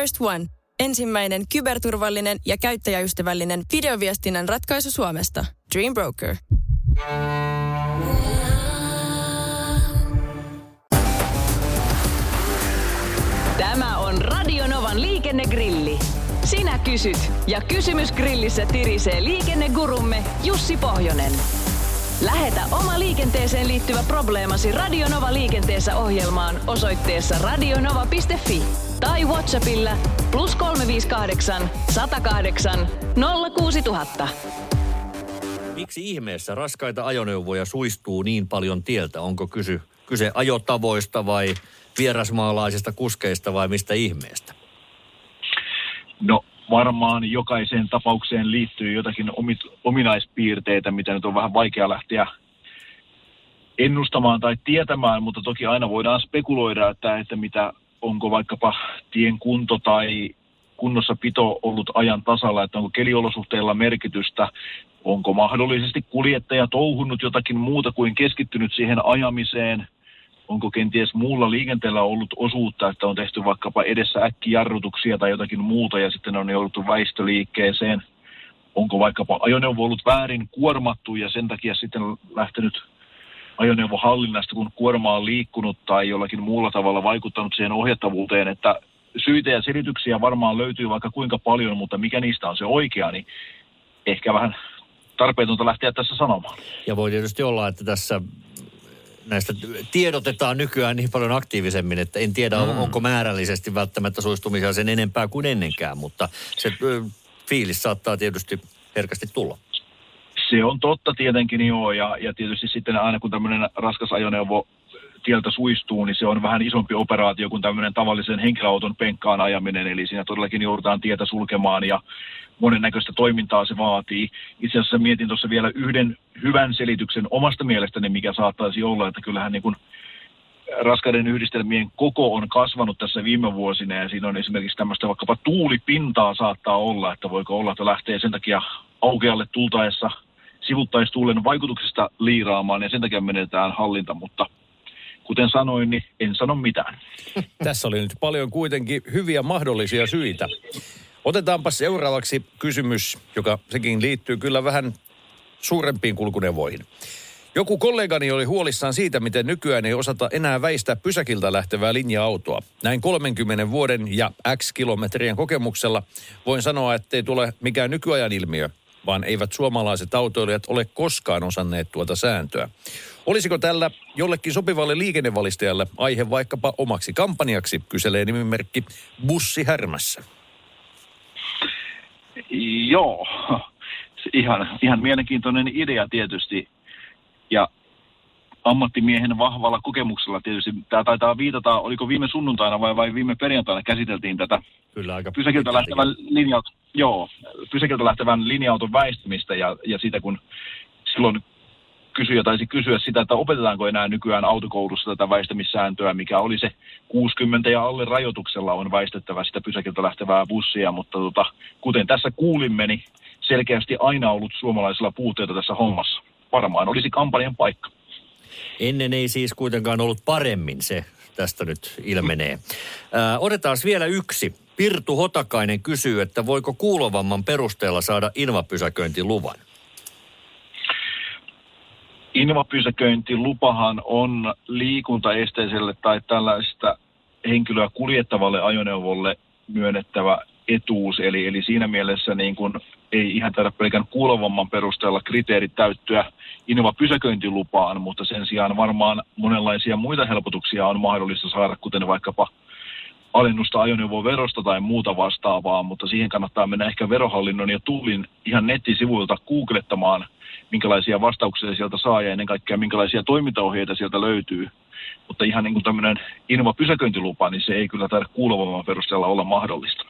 First One. Ensimmäinen kyberturvallinen ja käyttäjäystävällinen videoviestinnän ratkaisu Suomesta. Dream Broker. Tämä on Radionovan liikennegrilli. Sinä kysyt ja kysymys grillissä tirisee liikennegurumme Jussi Pohjonen. Lähetä oma liikenteeseen liittyvä probleemasi Radionova liikenteessä ohjelmaan osoitteessa radionova.fi tai Whatsappilla plus 358 108 06000. Miksi ihmeessä raskaita ajoneuvoja suistuu niin paljon tieltä? Onko kysy, kyse ajotavoista vai vierasmaalaisista kuskeista vai mistä ihmeestä? No varmaan jokaiseen tapaukseen liittyy jotakin omit, ominaispiirteitä, mitä nyt on vähän vaikea lähteä ennustamaan tai tietämään, mutta toki aina voidaan spekuloida, että, että mitä onko vaikkapa tien kunto tai kunnossapito ollut ajan tasalla, että onko keliolosuhteilla merkitystä, onko mahdollisesti kuljettaja touhunut jotakin muuta kuin keskittynyt siihen ajamiseen, onko kenties muulla liikenteellä ollut osuutta, että on tehty vaikkapa edessä äkkijarrutuksia tai jotakin muuta ja sitten on jouduttu väistöliikkeeseen, onko vaikkapa ajoneuvo ollut väärin kuormattu ja sen takia sitten lähtenyt ajoneuvohallinnasta, kun kuorma on liikkunut tai jollakin muulla tavalla vaikuttanut siihen ohjattavuuteen, että syitä ja selityksiä varmaan löytyy vaikka kuinka paljon, mutta mikä niistä on se oikea, niin ehkä vähän tarpeetonta lähteä tässä sanomaan. Ja voi tietysti olla, että tässä näistä tiedotetaan nykyään niin paljon aktiivisemmin, että en tiedä, mm. onko määrällisesti välttämättä suistumisia sen enempää kuin ennenkään, mutta se fiilis saattaa tietysti herkästi tulla. Se on totta tietenkin joo, ja, ja tietysti sitten aina kun tämmöinen raskas ajoneuvo tieltä suistuu, niin se on vähän isompi operaatio kuin tämmöinen tavallisen henkilöauton penkkaan ajaminen, eli siinä todellakin joudutaan tietä sulkemaan ja monennäköistä toimintaa se vaatii. Itse asiassa mietin tuossa vielä yhden hyvän selityksen omasta mielestäni, mikä saattaisi olla, että kyllähän niin kuin raskaiden yhdistelmien koko on kasvanut tässä viime vuosina. Ja siinä on esimerkiksi tämmöistä vaikkapa tuulipintaa saattaa olla, että voiko olla, että lähtee sen takia aukealle tultaessa sivuttaistuulen vaikutuksesta liiraamaan ja sen takia menetään hallinta, mutta kuten sanoin, niin en sano mitään. Tässä oli nyt paljon kuitenkin hyviä mahdollisia syitä. Otetaanpa seuraavaksi kysymys, joka sekin liittyy kyllä vähän suurempiin kulkuneuvoihin. Joku kollegani oli huolissaan siitä, miten nykyään ei osata enää väistää pysäkiltä lähtevää linja-autoa. Näin 30 vuoden ja X kilometrien kokemuksella voin sanoa, ettei tule mikään nykyajan ilmiö, vaan eivät suomalaiset autoilijat ole koskaan osanneet tuota sääntöä. Olisiko tällä jollekin sopivalle liikennevalistajalle aihe vaikkapa omaksi kampanjaksi, kyselee nimimerkki Bussi Härmässä. Joo, ihan, ihan mielenkiintoinen idea tietysti. Ja ammattimiehen vahvalla kokemuksella tietysti. Tämä taitaa viitata, oliko viime sunnuntaina vai, vai viime perjantaina käsiteltiin tätä Kyllä, aika pysäkiltä lähtevän linja joo, pysäkiltä lähtevän linja-auton väistämistä ja, ja sitä kun silloin kysyjä taisi kysyä sitä, että opetetaanko enää nykyään autokoulussa tätä väistämissääntöä, mikä oli se 60 ja alle rajoituksella on väistettävä sitä pysäkiltä lähtevää bussia, mutta tota, kuten tässä kuulimme, niin selkeästi aina ollut suomalaisilla puutteita tässä hommassa. Varmaan olisi kampanjan paikka. Ennen ei siis kuitenkaan ollut paremmin se, tästä nyt ilmenee. Otetaan vielä yksi. Pirtu Hotakainen kysyy, että voiko kuulovamman perusteella saada invapysäköintiluvan? Invapysäköintilupahan on liikuntaesteiselle tai tällaista henkilöä kuljettavalle ajoneuvolle myönnettävä etuus. Eli, eli siinä mielessä niin kun ei ihan tarvitse pelkän kuulovamman perusteella kriteerit täyttyä Innova pysäköintilupaan, mutta sen sijaan varmaan monenlaisia muita helpotuksia on mahdollista saada, kuten vaikkapa alennusta ajoneuvoverosta tai muuta vastaavaa, mutta siihen kannattaa mennä ehkä verohallinnon ja tullin ihan nettisivuilta googlettamaan, minkälaisia vastauksia sieltä saa ja ennen kaikkea minkälaisia toimintaohjeita sieltä löytyy. Mutta ihan niin kuin tämmöinen Innova pysäköintilupa, niin se ei kyllä taida kuulovamman perusteella olla mahdollista.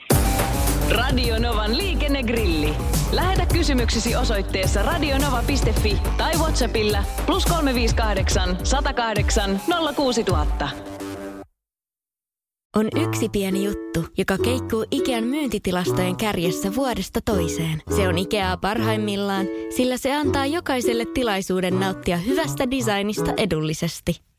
Radio Novan liikennegrilli. Lähetä kysymyksesi osoitteessa radionova.fi tai Whatsappilla plus 358 108 06000. On yksi pieni juttu, joka keikkuu Ikean myyntitilastojen kärjessä vuodesta toiseen. Se on Ikeaa parhaimmillaan, sillä se antaa jokaiselle tilaisuuden nauttia hyvästä designista edullisesti.